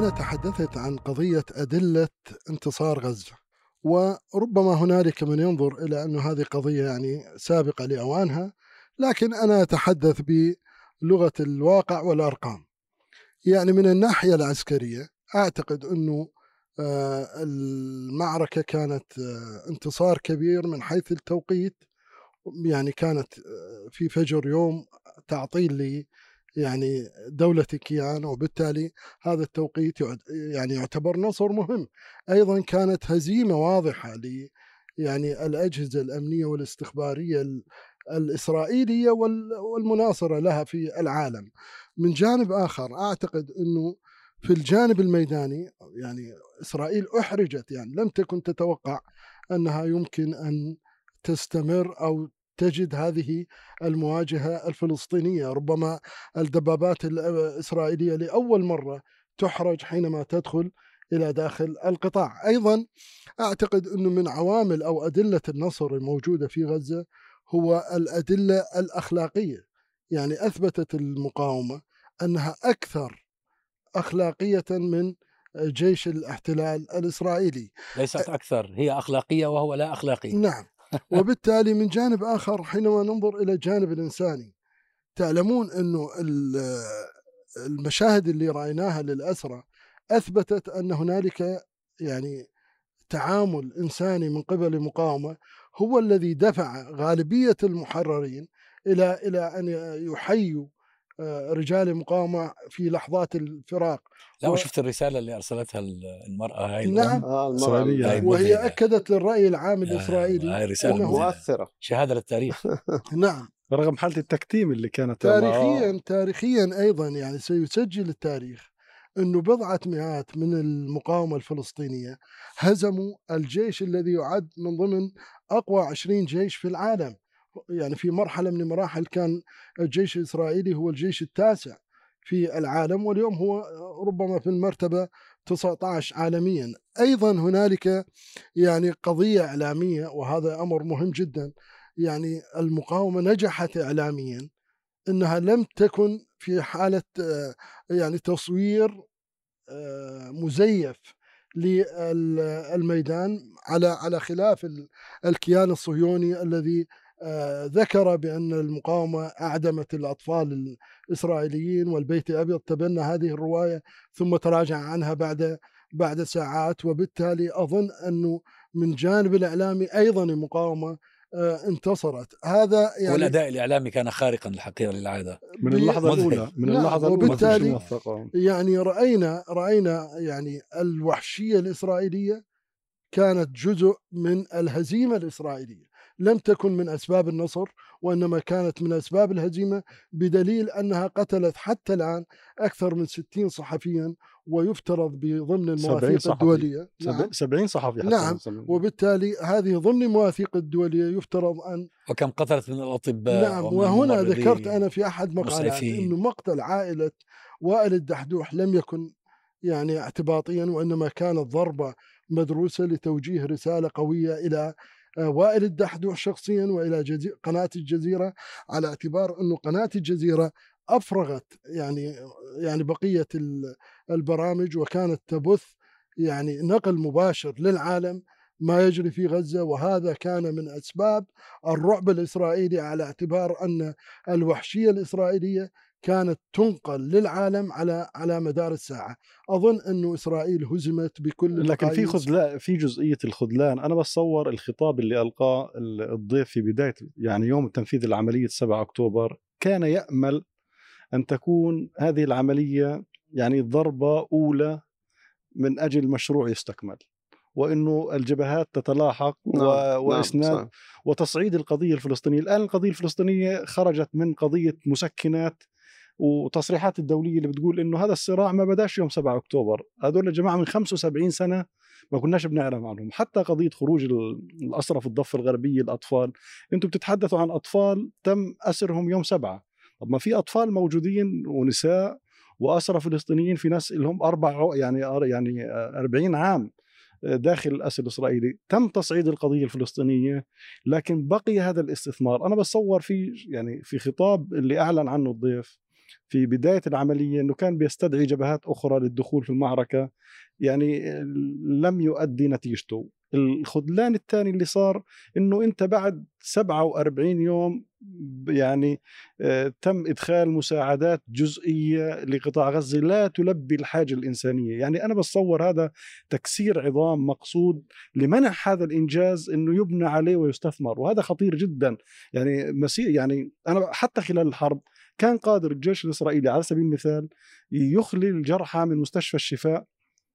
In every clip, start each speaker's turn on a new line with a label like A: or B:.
A: أنا تحدثت عن قضية أدلة انتصار غزة وربما هنالك من ينظر إلى أن هذه قضية يعني سابقة لأوانها لكن أنا أتحدث بلغة الواقع والأرقام. يعني من الناحية العسكرية أعتقد أنه آه، المعركة كانت آه، انتصار كبير من حيث التوقيت يعني كانت آه، في فجر يوم تعطيل يعني دولة كيان وبالتالي هذا التوقيت يعني يعتبر نصر مهم. أيضا كانت هزيمة واضحة ل يعني الأجهزة الأمنية والاستخبارية الإسرائيلية والمناصرة لها في العالم. من جانب آخر أعتقد أنه في الجانب الميداني يعني إسرائيل أحرجت يعني لم تكن تتوقع أنها يمكن أن تستمر أو تجد هذه المواجهة الفلسطينية ربما الدبابات الإسرائيلية لأول مرة تحرج حينما تدخل إلى داخل القطاع. أيضا أعتقد أنه من عوامل أو أدلة النصر الموجودة في غزة هو الأدلة الأخلاقية. يعني أثبتت المقاومة أنها أكثر أخلاقية من جيش الاحتلال الإسرائيلي.
B: ليست أكثر هي أخلاقية وهو لا أخلاقي.
A: نعم. وبالتالي من جانب آخر حينما ننظر إلى الجانب الإنساني تعلمون أنه المشاهد اللي رأيناها للأسرى أثبتت أن هنالك يعني تعامل إنساني من قبل المقاومة هو الذي دفع غالبية المحررين إلى إلى أن يحيوا رجال المقاومة في لحظات الفراق.
B: لا و... وشفت الرسالة اللي أرسلتها المرأة هاي
A: نعم. آه المرأة وهي أكدت للرأي العام الإسرائيلي
B: هاي رسالة
C: مؤثرة.
B: شهادة للتاريخ.
A: نعم.
C: رغم حالة التكتيم اللي كانت
A: تاريخيا آه. تاريخيا أيضا يعني سيسجل التاريخ أنه بضعة مئات من المقاومة الفلسطينية هزموا الجيش الذي يعد من ضمن أقوى عشرين جيش في العالم. يعني في مرحلة من المراحل كان الجيش الإسرائيلي هو الجيش التاسع في العالم واليوم هو ربما في المرتبة 19 عالميا. أيضا هنالك يعني قضية إعلامية وهذا أمر مهم جدا يعني المقاومة نجحت إعلاميا أنها لم تكن في حالة يعني تصوير مزيف للميدان على على خلاف الكيان الصهيوني الذي آه، ذكر بأن المقاومة أعدمت الأطفال الإسرائيليين والبيت الأبيض تبنى هذه الرواية ثم تراجع عنها بعد بعد ساعات. وبالتالي أظن أنه من جانب الإعلامي أيضا المقاومة آه، انتصرت. هذا
B: يعني والأداء الإعلامي كان خارقا الحقيقة للعادة.
C: من اللحظة الأولى من
A: نعم اللحظة الأولى وبالتالي يعني رأينا رأينا يعني الوحشية الإسرائيلية كانت جزء من الهزيمة الإسرائيلية. لم تكن من أسباب النصر وإنما كانت من أسباب الهزيمة بدليل أنها قتلت حتى الآن أكثر من 60 صحفيا ويفترض بضمن المواثيق الدولية.
C: نعم. 70 صحفي
A: حتى نعم. وبالتالي هذه ضمن المواثيق الدولية يفترض أن
B: وكم قتلت من الأطباء
A: نعم. وهنا ذكرت أنا في أحد مقالات أنه مقتل عائلة وائل الدحدوح لم يكن يعني اعتباطيا وإنما كانت ضربة مدروسة لتوجيه رسالة قوية إلى وائل الدحدوح شخصيا وإلى جزي... قناة الجزيرة على اعتبار انه قناة الجزيرة أفرغت يعني يعني بقية البرامج وكانت تبث يعني نقل مباشر للعالم ما يجري في غزة وهذا كان من أسباب الرعب الإسرائيلي على اعتبار أن الوحشية الإسرائيلية كانت تنقل للعالم على على مدار الساعة أظن أنه إسرائيل هزمت بكل
C: لكن في خذلان في جزئية الخذلان أنا بتصور الخطاب اللي ألقاه الضيف في بداية يعني يوم تنفيذ العملية 7 أكتوبر كان يأمل أن تكون هذه العملية يعني ضربة أولى من أجل مشروع يستكمل وإنه الجبهات تتلاحق نعم. نعم، وإسناد نعم. وتصعيد القضية الفلسطينية، الآن القضية الفلسطينية خرجت من قضية مسكنات وتصريحات الدولية اللي بتقول إنه هذا الصراع ما بدأش يوم 7 أكتوبر. هذول الجماعه من 75 سنة ما كناش بنعرف عنهم. حتى قضية خروج الاسرى في الضفة الغربية الأطفال. أنتم بتتحدثوا عن أطفال تم أسرهم يوم 7 طب ما في أطفال موجودين ونساء واسرى فلسطينيين في ناس لهم أربع يعني يعني 40 عام داخل الأسر الإسرائيلي. تم تصعيد القضية الفلسطينية لكن بقي هذا الاستثمار. أنا بتصور في يعني في خطاب اللي أعلن عنه الضيف في بداية العملية إنه كان بيستدعي جبهات أخرى للدخول في المعركة. يعني لم يؤدي نتيجته. الخذلان الثاني اللي صار إنه أنت بعد 47 يوم يعني آه، تم إدخال مساعدات جزئية لقطاع غزة لا تلبي الحاجة الإنسانية، يعني أنا بتصور هذا تكسير عظام مقصود لمنع هذا الإنجاز إنه يبنى عليه ويستثمر، وهذا خطير جدا، يعني مسيء يعني أنا حتى خلال الحرب كان قادر الجيش الإسرائيلي على سبيل المثال يخلي الجرحى من مستشفى الشفاء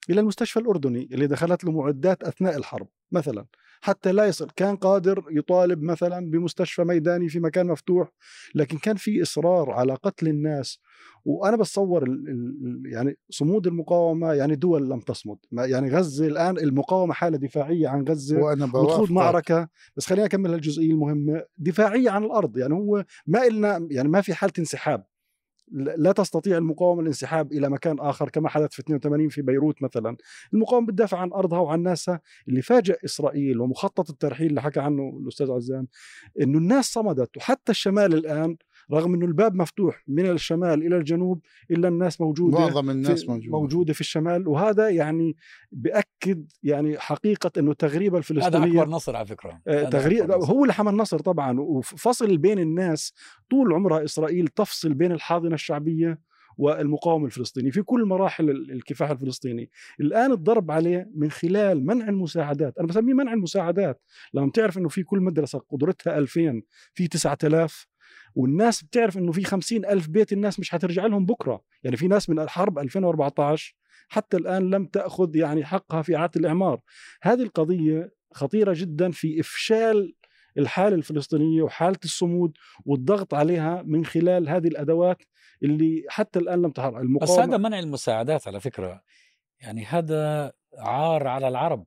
C: إلى المستشفى الأردني اللي دخلت له معدات أثناء الحرب مثلا. حتى لا يصل. كان قادر يطالب مثلا بمستشفى ميداني في مكان مفتوح لكن كان في إصرار على قتل الناس. وأنا بتصور ال ال يعني صمود المقاومة يعني دول لم تصمد. يعني غزة الآن المقاومة حالة دفاعية عن غزة
A: وأنا
C: بتخوض معركة. بس خليني أكمل هالجزئية المهمة. دفاعية عن الأرض. يعني هو ما إلنا يعني ما في حالة انسحاب. لا تستطيع المقاومة الانسحاب إلى مكان آخر كما حدث في 82 في بيروت مثلا. المقاومة بتدافع عن أرضها وعن ناسها. اللي فاجأ إسرائيل ومخطط الترحيل اللي حكى عنه الأستاذ عزام إنه الناس صمدت وحتى الشمال الآن رغم إنه الباب مفتوح من الشمال إلى الجنوب إلا الناس موجودة
A: معظم الناس موجودة.
C: موجودة في الشمال. وهذا يعني بأكد يعني حقيقة إنه التغريبه الفلسطينية
B: هذا أكبر نصر على فكرة.
C: تغريب هو اللي حمل نصر طبعا. وفصل بين الناس طول عمرها إسرائيل تفصل بين الحاضنة الشعبية والمقاومه الفلسطيني في كل مراحل الكفاح الفلسطيني. الآن الضرب عليه من خلال منع المساعدات. أنا بسميه منع المساعدات. لما تعرف إنه في كل مدرسة قدرتها 2000 في 9000 والناس بتعرف إنه في خمسين ألف بيت الناس مش حترجع لهم بكرة. يعني في ناس من الحرب 2014 حتى الآن لم تأخذ يعني حقها في إعادة الإعمار. هذه القضية خطيرة جدا في إفشال الحالة الفلسطينية وحالة الصمود والضغط عليها من خلال هذه الأدوات اللي حتى الآن لم تحرك
B: المقاومة بس هذا منع المساعدات على فكرة. يعني هذا عار على العرب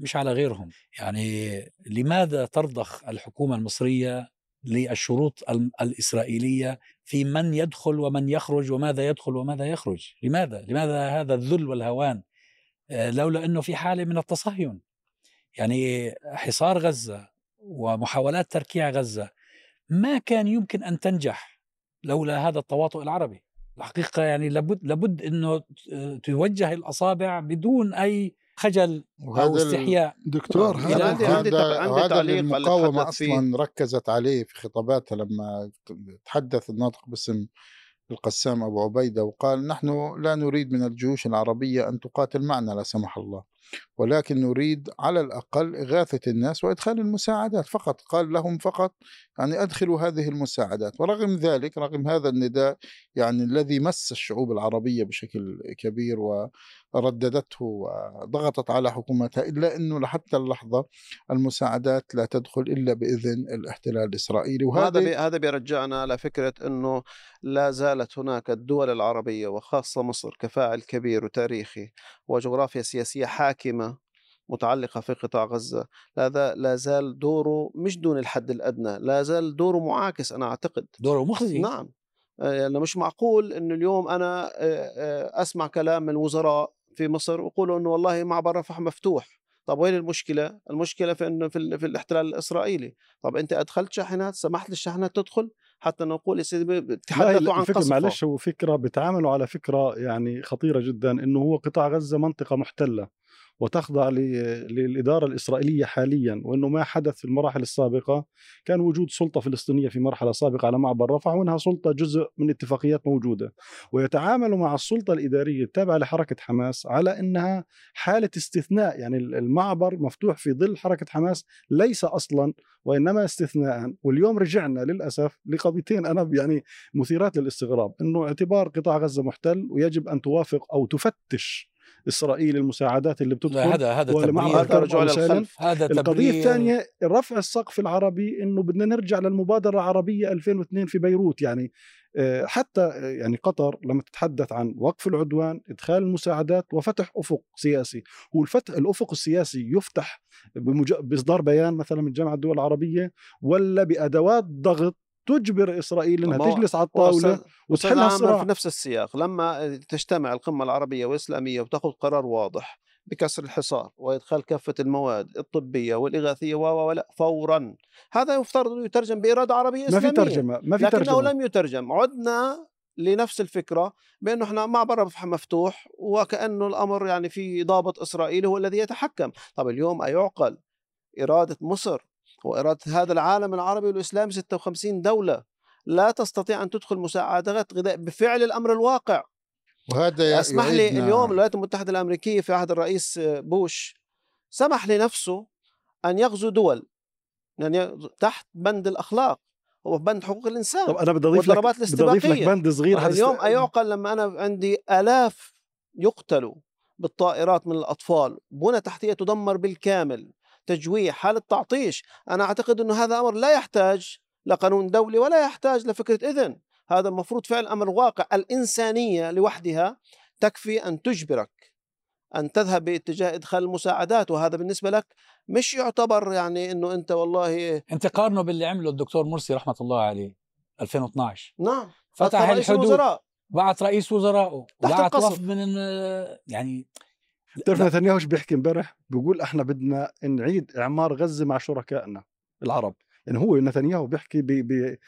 B: مش على غيرهم. يعني لماذا ترضخ الحكومة المصرية للشروط الإسرائيلية في من يدخل ومن يخرج وماذا يدخل وماذا يخرج. لماذا؟ لماذا هذا الذل والهوان؟ آه، لولا أنه في حالة من التصهين يعني حصار غزة ومحاولات تركيع غزة ما كان يمكن أن تنجح لولا هذا التواطؤ العربي. الحقيقة يعني لابد, لابد أنه توجه الأصابع بدون أي خجل أو استحياء.
A: دكتور هذا عندي عندي هذا المقاومة أصلا ركزت عليه في خطاباتها لما تحدث الناطق باسم القسام أبو عبيدة وقال نحن لا نريد من الجيوش العربية أن تقاتل معنا لا سمح الله. ولكن نريد على الأقل إغاثة الناس وإدخال المساعدات. فقط قال لهم فقط يعني أدخلوا هذه المساعدات. ورغم ذلك رغم هذا النداء يعني الذي مس الشعوب العربية بشكل كبير ورددته وضغطت على حكومتها إلا أنه لحتى اللحظة المساعدات لا تدخل إلا بإذن الاحتلال الإسرائيلي.
D: وهذا هذا بيرجعنا على فكرة أنه لا زالت هناك الدول العربية وخاصة مصر كفاعل كبير وتاريخي وجغرافيا سياسية حاكمة متعلقة في قطاع غزة. هذا لا زال دوره مش دون الحد الأدنى لا زال دوره معاكس أنا أعتقد.
B: دوره مخزي؟
D: نعم. يعني مش معقول إنه اليوم أنا أسمع كلام من وزراء في مصر ويقولوا إنه والله معبر رفح مفتوح. طب وين المشكلة؟ المشكلة في إنه في, في الاحتلال الإسرائيلي. طب أنت أدخلت شاحنات؟ سمحت للشاحنات تدخل؟ حتى نقول يا سيدي تحدثوا عن
C: فكرة معلش هو فكرة بتعاملوا على فكرة يعني خطيرة جدا إنه هو قطاع غزة منطقة محتلة. وتخضع للإدارة الإسرائيلية حاليا وأنه ما حدث في المراحل السابقة. كان وجود سلطة فلسطينية في مرحلة سابقة على معبر رفح وأنها سلطة جزء من اتفاقيات موجودة. ويتعاملوا مع السلطة الإدارية التابعة لحركة حماس على أنها حالة استثناء. يعني المعبر مفتوح في ظل حركة حماس ليس أصلا وإنما استثناء واليوم رجعنا للأسف لقضيتين أنا يعني مثيرات للاستغراب. أنه اعتبار قطاع غزة محتل ويجب أن توافق أو تفتش إسرائيل المساعدات اللي بتدخل
B: هذا هذا
D: هذا رجوع للخلف.
C: هذا القضية الثانية رفع السقف العربي إنه بدنا نرجع للمبادرة العربية 2002 في بيروت. يعني آه، حتى آه، يعني قطر لما تتحدث عن وقف العدوان إدخال المساعدات وفتح أفق سياسي. هو الفتح الأفق السياسي يفتح بإصدار بيان مثلا من جامعة الدول العربية ولا بأدوات ضغط تجبر إسرائيل إنها تجلس على الطاولة وتحلها الصراع
D: في نفس السياق. لما تجتمع القمة العربية والإسلامية وتأخذ قرار واضح بكسر الحصار وإدخال كافة المواد الطبية والإغاثية و ولا فورا. هذا يفترض أنه يترجم بإرادة عربية اسلاميه
C: ما في ترجمة ما في
D: لكنه
C: ترجمة.
D: لم يترجم. عدنا لنفس الفكرة بأنه إحنا معبر مفتوح وكأنه الأمر يعني في ضابط إسرائيلي هو الذي يتحكم، طب اليوم أيعقل إرادة مصر وإرادة هذا العالم العربي والإسلامي 56 دولة لا تستطيع أن تدخل مساعدات غذاء بفعل الأمر الواقع.
E: وهذا
D: اسمح لي اليوم الولايات المتحدة الأمريكية في عهد الرئيس بوش سمح لنفسه أن يغزو دول يعني تحت بند الأخلاق هو بند حقوق الإنسان
C: طب أنا بدي أضيف لك بدي أضيف لك. بند صغير. هذا
D: اليوم أيعقل لما أنا عندي آلاف يقتلوا بالطائرات من الأطفال بنى تحتية تدمر بالكامل. تجويع حالة تعطيش. أنا أعتقد أنه هذا أمر لا يحتاج لقانون دولي ولا يحتاج لفكرة إذن. هذا المفروض فعل أمر واقع. الإنسانية لوحدها تكفي أن تجبرك أن تذهب باتجاه إدخال المساعدات وهذا بالنسبة لك مش يعتبر يعني أنه أنت والله
B: أنت قارنه باللي عمله الدكتور مرسي رحمة الله عليه 2012
D: نعم.
B: فتح الحدود.
D: الوزراء.
B: بعت رئيس وزرائه وبعت
D: القصف.
B: وفد من يعني
C: بتعرف. نتنياهو إيش بيحكي امبارح؟ بيقول إحنا بدنا نعيد إعمار غزة مع شركائنا العرب يعني هو نتنياهو بيحكي بي بي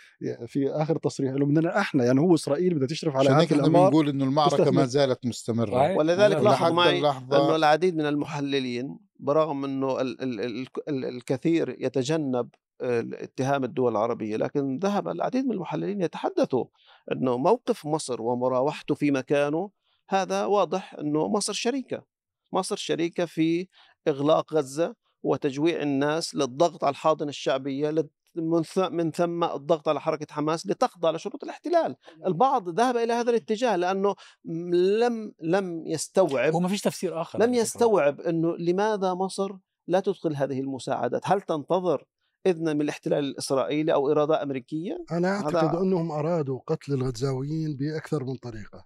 C: في آخر تصريح له بدنا إحنا يعني هو إسرائيل بدها تشرف على
E: هيك
C: إحنا
E: بنقول إنه المعركة
C: تستثمر.
E: ما زالت مستمرة
B: صحيح.
D: ولذلك
B: لا،
D: لاحظ معي
E: إنه
D: العديد من المحللين برغم إنه ال ال ال ال الكثير يتجنب اتهام الدول العربية لكن ذهب العديد من المحللين يتحدثوا إنه موقف مصر ومراوحته في مكانه هذا واضح إنه مصر شريكة مصر شريكة في إغلاق غزة وتجويع الناس للضغط على الحاضنة الشعبية لت- من ثم الضغط على حركة حماس لتخضع لشروط الاحتلال البعض ذهب إلى هذا الاتجاه لأنه م- لم لم يستوعب
B: هو ما فيش تفسير آخر
D: لم
B: فكرة.
D: يستوعب إنه لماذا مصر لا تدخل هذه المساعدات؟ هل تنتظر اذنا من الاحتلال الإسرائيلي أو إرادة أمريكية؟
A: أنا أعتقد
D: هذا-
A: أنهم أرادوا قتل الغزاويين بأكثر من طريقة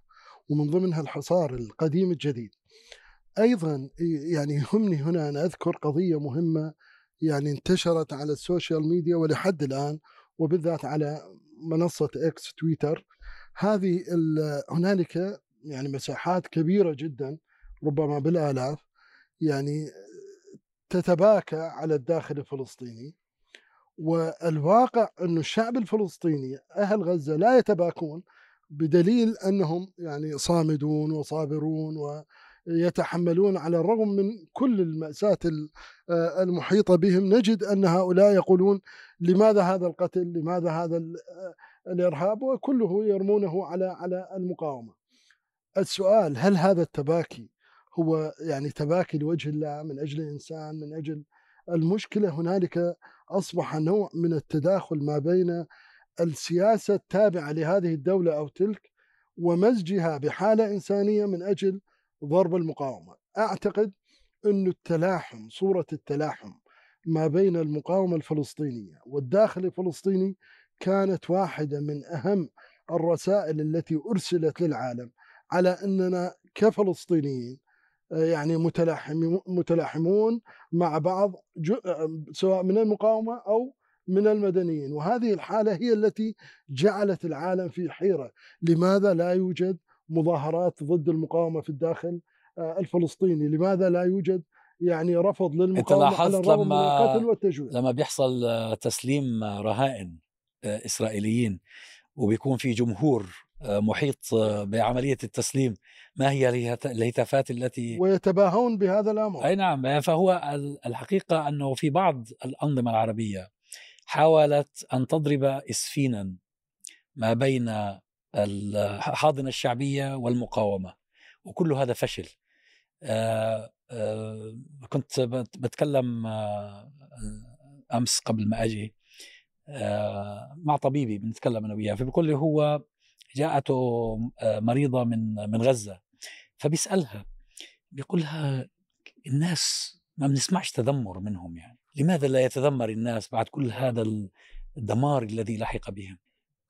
A: ومن ضمنها الحصار القديم الجديد أيضا يعني يهمني هنا أن أذكر قضية مهمة يعني انتشرت على ال social media ولحد الآن وبالذات على منصة إكس تويتر. هذه ال- هنالك يعني مساحات كبيرة جدا ربما بالآلاف يعني تتباكى على الداخل الفلسطيني. والواقع أن الشعب الفلسطيني أهل غزة لا يتباكون بدليل أنهم يعني صامدون وصابرون ويتحملون على الرغم من كل المأساة ال- آه المحيطة بهم. نجد أن هؤلاء يقولون لماذا هذا القتل؟ لماذا هذا آه الإرهاب؟ وكله يرمونه على على المقاومة. السؤال هل هذا التباكي هو يعني تباكي لوجه الله من أجل الإنسان من أجل المشكلة؟ هنالك أصبح نوع من التداخل ما بين السياسة التابعة لهذه الدولة أو تلك ومزجها بحالة إنسانية من أجل ضرب المقاومة. أعتقد أن التلاحم صورة التلاحم ما بين المقاومة الفلسطينية والداخل الفلسطيني كانت واحدة من أهم الرسائل التي أرسلت للعالم على أننا كفلسطينيين آه، يعني متلاحم متلاحمون مع بعض آه، سواء من المقاومة أو من المدنيين. وهذه الحالة هي التي جعلت العالم في حيرة. لماذا لا يوجد مظاهرات ضد المقاومة في الداخل آه، الفلسطيني. لماذا لا يوجد يعني رفض للمقاومة على
B: لاحظت
A: من
B: لما-
A: القتل والتجويع؟
B: لما بيحصل آه، تسليم رهائن آه، إسرائيليين وبيكون في جمهور محيط بعملية التسليم ما هي الهت- الهتافات التي
A: ويتباهون بهذا الأمر.
B: أي نعم فهو ال- الحقيقة أنه في بعض الأنظمة العربية حاولت أن تضرب اسفينا ما بين الحاضنة الشعبية والمقاومة وكل هذا فشل. آه، آه، كنت بت- بتكلم آه، أمس قبل ما آه، مع طبيبي بنتكلم أنا وياه فبيقول لي هو جاءته مريضة من من غزة فبيسألها بيقول لها الناس ما بنسمعش تذمر منهم يعني لماذا لا يتذمر الناس بعد كل هذا الدمار الذي لحق بهم؟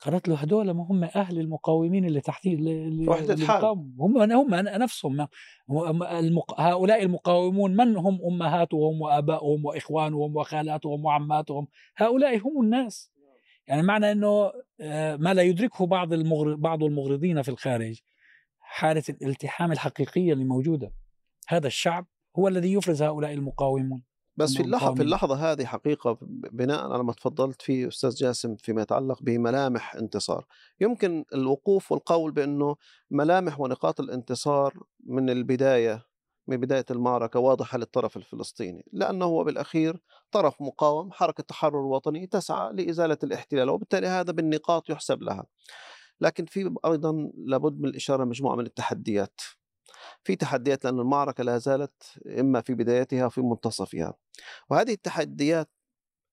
B: قالت له هدول ما هم أهل المقاومين اللي تحت اللي اللي
D: حال.
B: هم هم نفسهم. هم المق... هؤلاء المقاومون من هم؟ أمهاتهم وآبائهم وإخوانهم وخالاتهم وعماتهم. هؤلاء هم الناس. يعني معنى إنه آه، ما لا يدركه بعض المغر... بعض المغرضين في الخارج. حالة الالتحام الحقيقية اللي موجودة. هذا الشعب هو الذي يفرز هؤلاء المقاومون.
D: بس في اللحظة في. اللحظة هذه حقيقة بناء على ما تفضلت فيه أستاذ جاسم فيما يتعلق بملامح انتصار. يمكن الوقوف والقول بأنه ملامح ونقاط الانتصار من البداية من بداية المعركة واضحة للطرف الفلسطيني لأنه هو بالأخير طرف مقاوم حركة تحرر وطني تسعى لإزالة الاحتلال وبالتالي هذا بالنقاط يحسب لها. لكن في أيضا لابد من الإشارة مجموعة من التحديات. في تحديات لأن المعركة لا زالت إما في بدايتها أو في منتصفها. وهذه التحديات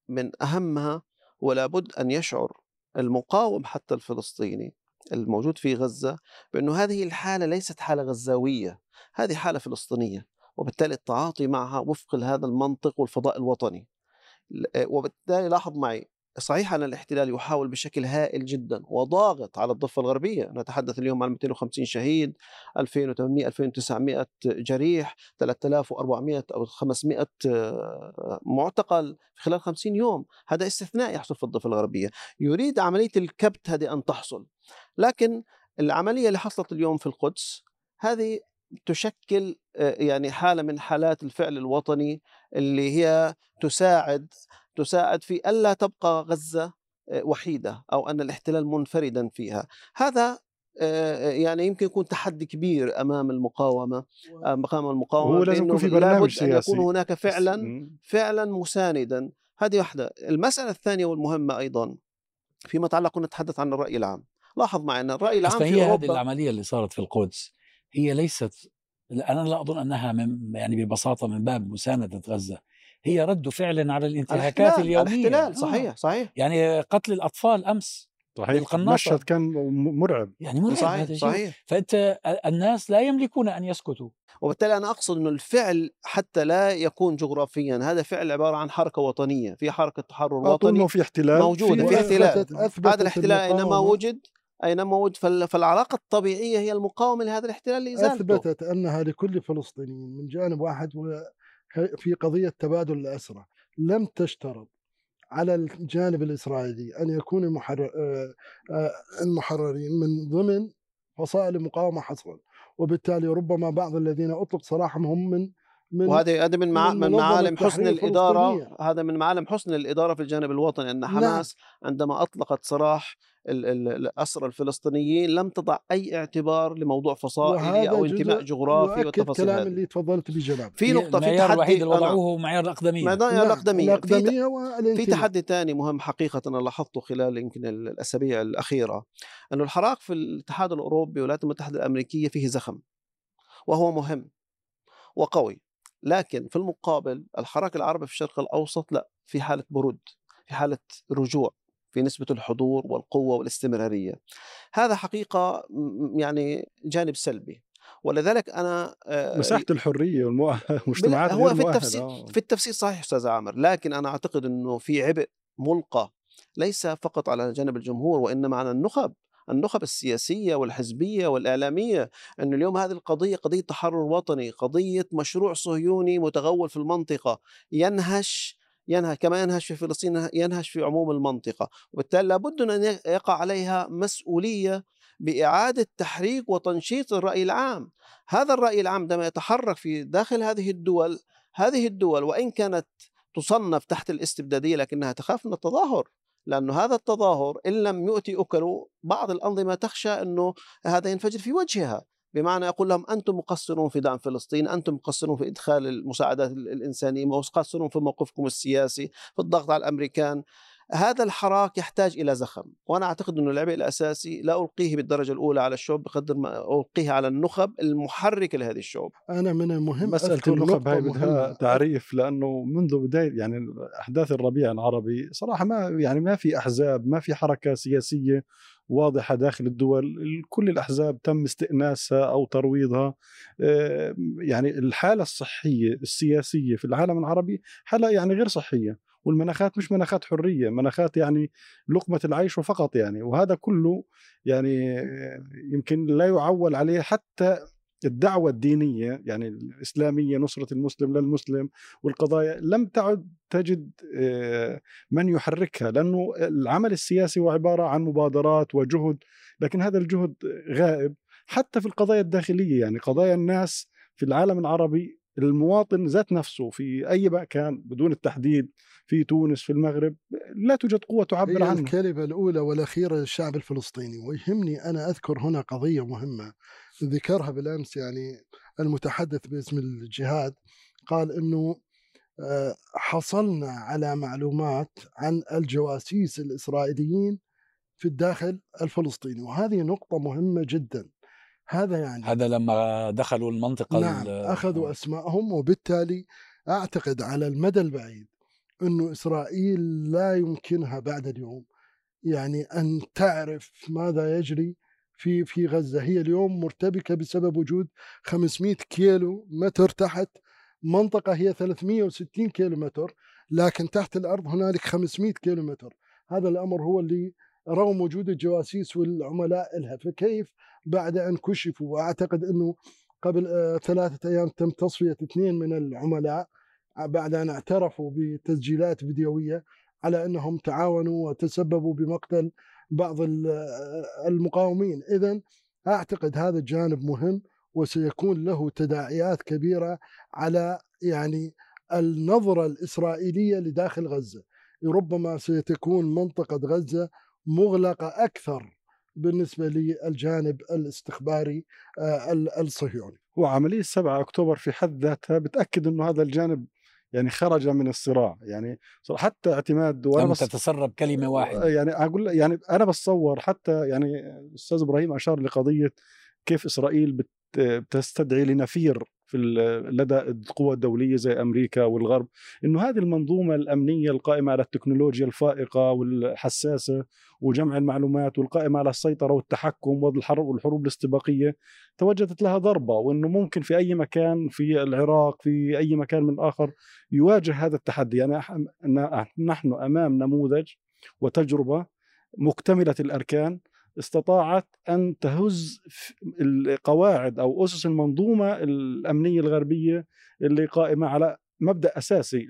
D: من أهمها ولا بد أن يشعر المقاوم حتى الفلسطيني الموجود في غزة بأنه هذه الحالة ليست حالة غزاوية هذه حالة فلسطينية وبالتالي التعاطي معها وفق هذا المنطق والفضاء الوطني. وبالتالي لاحظ معي صحيح أن الاحتلال يحاول بشكل هائل جدا وضاغط على الضفة الغربية. نتحدث اليوم عن 250 شهيد 2800 2900 جريح 3400 أو 500 آه، معتقل في خلال 50 يوم. هذا استثناء يحصل في الضفة الغربية. يريد عملية الكبت هذه أن تحصل. لكن العملية اللي حصلت اليوم في القدس هذه تشكل آه، يعني حالة من حالات الفعل الوطني اللي هي تساعد تساعد في ألا تبقى غزة آه، وحيدة أو أن الاحتلال منفردا فيها. هذا آه، يعني يمكن يكون تحدي كبير أمام المقاومة أمام المقاومة
C: هو لازم يكون في برنامج
D: أن
C: سياسي.
D: يكون هناك فعلا. فعلا مساندا. هذه واحدة. المسألة الثانية والمهمة أيضا فيما يتعلق نتحدث عن الرأي العام. لاحظ معي أن الرأي العام في
B: هي هذه
D: أوروبا
B: العملية اللي صارت في القدس. هي ليست أنا لا أظن أنها من يعني ببساطة من باب مساندة غزة. هي رد فعل على الانتهاكات
D: الاحتلال
B: اليومية.
D: الاحتلال
B: آه.
D: صحيح صحيح.
B: يعني قتل الأطفال أمس
C: صحيح. المشهد كان مرعب.
B: يعني مرعب
D: صحيح
B: هذا الشيء
D: صحيح.
B: فأنت الناس لا يملكون أن يسكتوا.
D: وبالتالي أنا أقصد إنه الفعل حتى لا يكون جغرافيا هذا فعل عبارة عن حركة وطنية. في حركة تحرر وطني.
C: في احتلال.
D: موجودة، في احتلال. هذا الاحتلال
A: أينما
D: وجد أينما وجد فال- فالعلاقة الطبيعية هي المقاومة لهذا الاحتلال لإزالته.
A: أثبتت أنها لكل فلسطيني من جانب واحد و- في قضية تبادل الاسرى لم تشترط على الجانب الإسرائيلي أن يكون آه، آه، المحررين من ضمن فصائل المقاومة حصرا. وبالتالي ربما بعض الذين أطلق سراحهم هم من من
D: وهذا هذا من مع...
A: من
D: معالم حسن
A: الإدارة.
D: هذا من معالم حسن الإدارة في الجانب الوطني أن
A: نعم.
D: حماس عندما أطلقت سراح ال- ال- الأسرى الفلسطينيين لم تضع أي اعتبار لموضوع فصائلي أو
A: جزء
D: انتماء جغرافي والتفاصيل
A: كلام
D: هذه.
A: اللي تفضلت بجناب
D: في نقطة في
B: المعيار
D: تحدي
B: الوحيد اللي وضعوه هو معيار الأقدمية.
D: معيار
A: نعم،
D: الأقدمية. في في تحدي ثاني مهم حقيقة أنا لاحظته خلال يمكن ال- الأسابيع الأخيرة أنه الحراك في الاتحاد الأوروبي والولايات المتحدة الأمريكية فيه زخم وهو مهم وقوي. لكن في المقابل الحراك العربي في الشرق الأوسط لا في حالة برود في حالة رجوع في نسبة الحضور والقوة والاستمرارية هذا حقيقة يعني جانب سلبي ولذلك أنا آه،
C: مساحة الحرية والمجتمعات
D: هو في. التفسير
C: آه.
D: في التفسير صحيح أستاذ عامر لكن أنا أعتقد إنه في عبء ملقى ليس فقط على جانب الجمهور وإنما على النخب النخب السياسية والحزبية والإعلامية انه اليوم هذه القضية قضية تحرر وطني قضية مشروع صهيوني متغول في المنطقة ينهش ينهش كما ينهش في فلسطين ينهش في عموم المنطقة وبالتالي لابد أن يقع عليها مسؤولية بإعادة تحريك وتنشيط الرأي العام. هذا الرأي العام عندما يتحرك في داخل هذه الدول هذه الدول وإن كانت تصنف تحت الاستبدادية لكنها تخاف من التظاهر. لأنه هذا التظاهر إن لم يؤتي اكله بعض الأنظمة تخشى إنه هذا ينفجر في وجهها بمعنى يقول لهم أنتم مقصرون في دعم فلسطين، أنتم مقصرون في إدخال المساعدات ال- الانسانيه، مقصرون في موقفكم السياسي، في الضغط على الأمريكان. هذا الحراك يحتاج إلى زخم، وأنا أعتقد إنه العبء الأساسي لا ألقيه بالدرجة الأولى على الشعوب بقدر ما ألقيه على النخب المحركه لهذه الشعوب.
A: أنا من المهم
C: مسألة
A: أذكر
C: النخب هاي بدها. تعريف لأنه منذ بداية يعني أحداث الربيع العربي صراحة ما يعني ما في أحزاب ما في حركة سياسية واضحة داخل الدول كل الأحزاب تم استئناسها أو ترويضها آه، يعني الحالة الصحية السياسية في العالم العربي حالة يعني غير صحية والمناخات مش مناخات حرية مناخات يعني لقمة العيش وفقط يعني وهذا كله يعني يمكن لا يعول عليه حتى الدعوة الدينية يعني الإسلامية نصرة المسلم للمسلم والقضايا لم تعد تجد آه، من يحركها لأنه العمل السياسي هو عبارة عن مبادرات وجهد لكن هذا الجهد غائب حتى في القضايا الداخلية يعني قضايا الناس في العالم العربي المواطن ذات نفسه في أي مكان بدون التحديد في تونس في المغرب لا توجد قوة تعبر عنه.
A: الكلمة الأولى والأخيرة للشعب الفلسطيني ويهمني أنا أذكر هنا قضية مهمة ذكرها بالأمس يعني المتحدث باسم الجهاد قال أنه آه، حصلنا على معلومات عن الجواسيس الإسرائيليين في الداخل الفلسطيني وهذه نقطة مهمة جدا. هذا يعني.
B: هذا لما دخلوا المنطقة
A: نعم أخذوا
B: آه.
A: أسمائهم وبالتالي أعتقد على المدى البعيد أنه إسرائيل لا يمكنها بعد اليوم. يعني أن تعرف ماذا يجري في في غزة. هي اليوم مرتبكة بسبب وجود 500 كيلو متر تحت. منطقة هي 360 كيلو متر لكن تحت الأرض هنالك 500 كيلو متر. هذا الأمر هو اللي رغم وجود الجواسيس والعملاء لها فكيف بعد أن كشفوا؟ وأعتقد أنه قبل آه، ثلاثة أيام تم تصفية اثنين من العملاء بعد أن اعترفوا بتسجيلات فيديوية على أنهم تعاونوا وتسببوا بمقتل بعض آه، المقاومين. إذا أعتقد هذا الجانب مهم وسيكون له تداعيات كبيرة على يعني النظرة الإسرائيلية لداخل غزة. ربما ستكون منطقة غزة مغلقة أكثر بالنسبة للجانب الاستخباري آه، ال- الصهيوني.
C: وعملية 7 أكتوبر في حد ذاتها بتأكد أنه هذا الجانب يعني خرج من الصراع. يعني حتى اعتماد وأنا
B: لم تتسرب كلمة واحدة.
C: يعني أقول يعني أنا بتصور حتى يعني الاستاذ إبراهيم أشار لقضية كيف إسرائيل بت بتستدعي لنفير في لدى القوى الدوليه زي أمريكا والغرب إنه هذه المنظومة الأمنية القائمة على التكنولوجيا الفائقة والحساسة وجمع المعلومات والقائمة على السيطرة والتحكم والحرب والحروب الاستباقية توجدت لها ضربة وإنه ممكن في أي مكان في العراق في أي مكان من اخر يواجه هذا التحدي. يعني نحن أمام نموذج وتجربة مكتملة الأركان استطاعت أن تهز القواعد أو أسس المنظومة الأمنية الغربية اللي قائمة على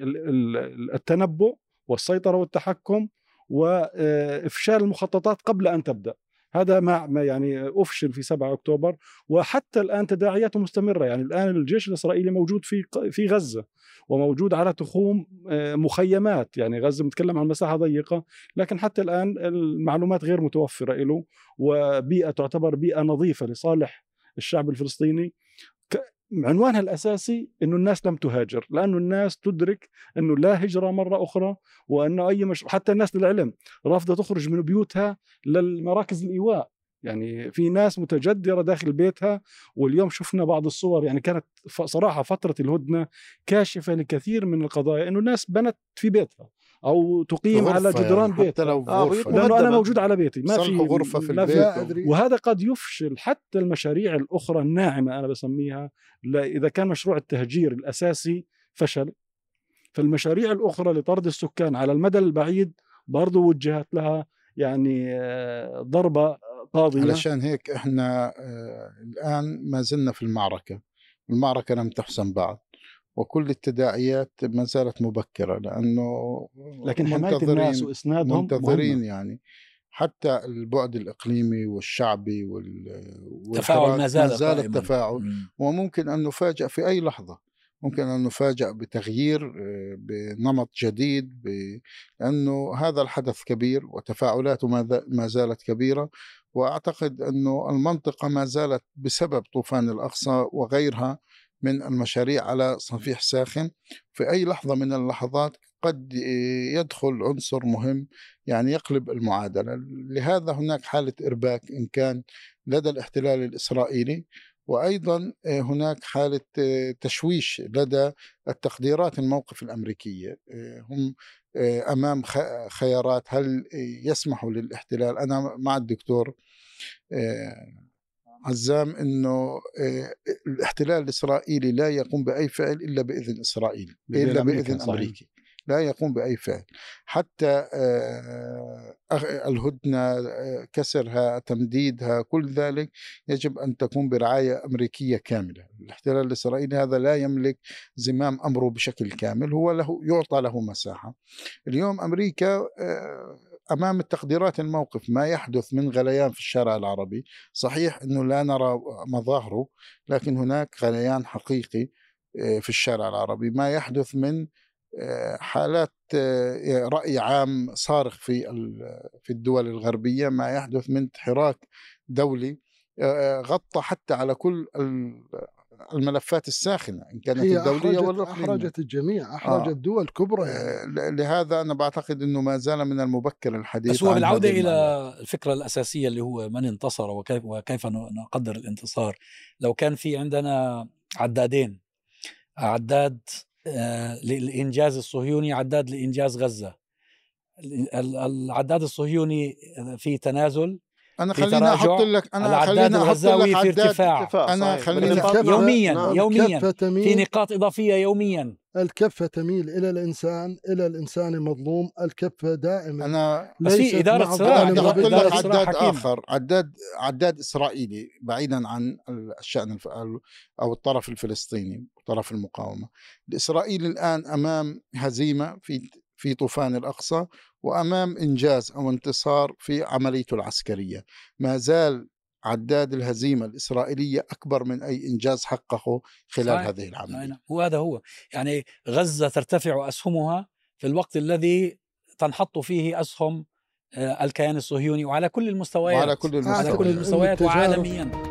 C: ال- ال- التنبؤ والسيطرة والتحكم وافشال المخططات قبل أن تبدأ. هذا ما يعني أفشل في 7 أكتوبر وحتى الآن تداعياته مستمرة. يعني الآن الجيش الإسرائيلي موجود في في غزة وموجود على تخوم آه، مخيمات. يعني غزة بنتكلم عن مساحة ضيقة لكن حتى الآن المعلومات غير متوفرة له وبيئة تعتبر بيئة نظيفة لصالح الشعب الفلسطيني. عنوانها الأساسي إنه الناس لم تهاجر لأنه الناس تدرك إنه لا هجرة مرة أخرى وانه أي مش... حتى الناس للعلم رافضة تخرج من بيوتها للمراكز الإيواء. يعني في ناس متجدرة داخل بيتها واليوم شفنا بعض الصور يعني كانت ف- صراحة فترة الهدنة كاشفة لكثير من القضايا إنه الناس بنت في بيتها. أو تقيم على
E: غرفة
C: جدران
E: يعني حتى
C: بيتها
E: لو
D: آه،
E: غرفة.
C: لأنه
D: أنا.
C: موجود على بيتي. ما في
E: غرفة في
C: ما
E: البيت.
C: وهذا قد يفشل حتى المشاريع الأخرى الناعمة أنا بسميها. إذا كان مشروع التهجير الأساسي فشل. فالمشاريع الأخرى لطرد السكان على المدى البعيد برضو وجهت لها يعني آه، ضربة قاضية.
E: علشان هيك إحنا آه، الآن ما زلنا في المعركة. المعركة لم تحسم بعد وكل التداعيات ما زالت مبكرة لأنه
C: لكن
E: حماية
C: الناس وإسنادهم
E: منتظرين
C: مهمة.
E: يعني حتى البعد الإقليمي والشعبي وال
B: تفاعل
E: والحراك
B: ما زال
E: ما زال. التفاعل
B: مم.
E: وممكن أن نفاجأ في أي لحظة ممكن أن نفاجأ بتغيير آه، بنمط جديد ب- لأنه هذا الحدث كبير وتفاعلاته ما زالت كبيرة وأعتقد أنه المنطقة ما زالت بسبب طوفان الأقصى وغيرها من المشاريع على صفيح ساخن. في أي لحظة من اللحظات قد يدخل عنصر مهم يعني يقلب المعادلة. لهذا هناك حالة إرباك إن كان لدى الاحتلال الإسرائيلي وأيضا هناك حالة تشويش لدى التقديرات الموقف الأمريكية. هم أمام خيارات هل يسمحوا للاحتلال؟ أنا مع الدكتور عزام إنه الاحتلال الإسرائيلي لا يقوم بأي فعل إلا بإذن إسرائيل إلا بإذن
C: صحيح.
E: أمريكي. لا يقوم بأي فعل. حتى الهدنة كسرها تمديدها كل ذلك يجب أن تكون برعاية أمريكية كاملة. الاحتلال الإسرائيلي هذا لا يملك زمام أمره بشكل كامل هو له يعطى له مساحة. اليوم أمريكا أمام التقديرات الموقف ما يحدث من غليان في الشارع العربي. صحيح إنه لا نرى مظاهره لكن هناك غليان حقيقي آه، في الشارع العربي. ما يحدث من آه، حالات آه، رأي عام صارخ في في الدول الغربية. ما يحدث من حراك دولي غطى حتى على كل الملفات الساخنة إن كانت
A: هي
E: الدولية
A: أحرجت ولا أحرجت الجميع احرجت آه. دول كبرى يعني.
E: لهذا أنا بعتقد إنه ما زال من المبكر الحديث
B: بس هو بالعودة إلى الفكرة الأساسية اللي هو من انتصر وكيف وكيف نقدر الانتصار لو كان في عندنا عدادين عداد آه، للإنجاز الصهيوني عداد لإنجاز غزة العداد الصهيوني في تنازل
E: أنا خليني أحط لك أنا
B: خليني أحط لك في ارتفاع.
E: أنا خليني
B: يوميا نعم. يوميا. في نقاط إضافية يوميا.
A: الكفة تميل إلى الإنسان إلى الإنسان المظلوم. الكفة دائما.
E: أنا
B: بس في إدارة صراع
E: أنا أحط لك عداد آخر. عداد عداد إسرائيلي بعيدا عن الشأن أو الطرف الفلسطيني طرف المقاومة. الاسرائيلي الآن أمام هزيمة في في طوفان الأقصى وأمام إنجاز أو انتصار في عمليته العسكرية. ما زال عداد الهزيمة الإسرائيلية أكبر من أي إنجاز حققه خلال صحيح. هذه العملية.
B: وهذا هو. يعني غزة ترتفع أسهمها في الوقت الذي تنحط فيه أسهم آه، الكيان الصهيوني وعلى كل المستويات.
E: وعلى كل المستويات,
B: على كل المستويات وعالميا.